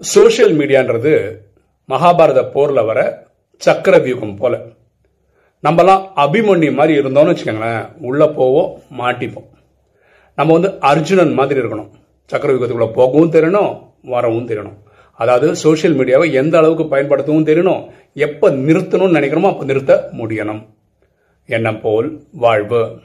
Social மீடியான்றது Mahabharata போரில் வர சக்கர வியூகம் போல. நம்மலாம் அபிமன்யு மாதிரி இருந்தோம்னு வச்சுக்கோங்களேன் உள்ளே போவோம் மாட்டிப்போம். நம்ம வந்து அர்ஜுனன் மாதிரி இருக்கணும். சக்கர வியூகத்துக்குள்ளே போகவும் தெரியணும் வரவும் தெரியணும் அதாவது சோஷியல் மீடியாவை எந்த அளவுக்கு பயன்படுத்தவும் தெரியணும் எப்போ நிறுத்தணும்னு நினைக்கிறோமோ அப்போ நிறுத்த முடியணும். எண்ணம் போல் வாழ்வு.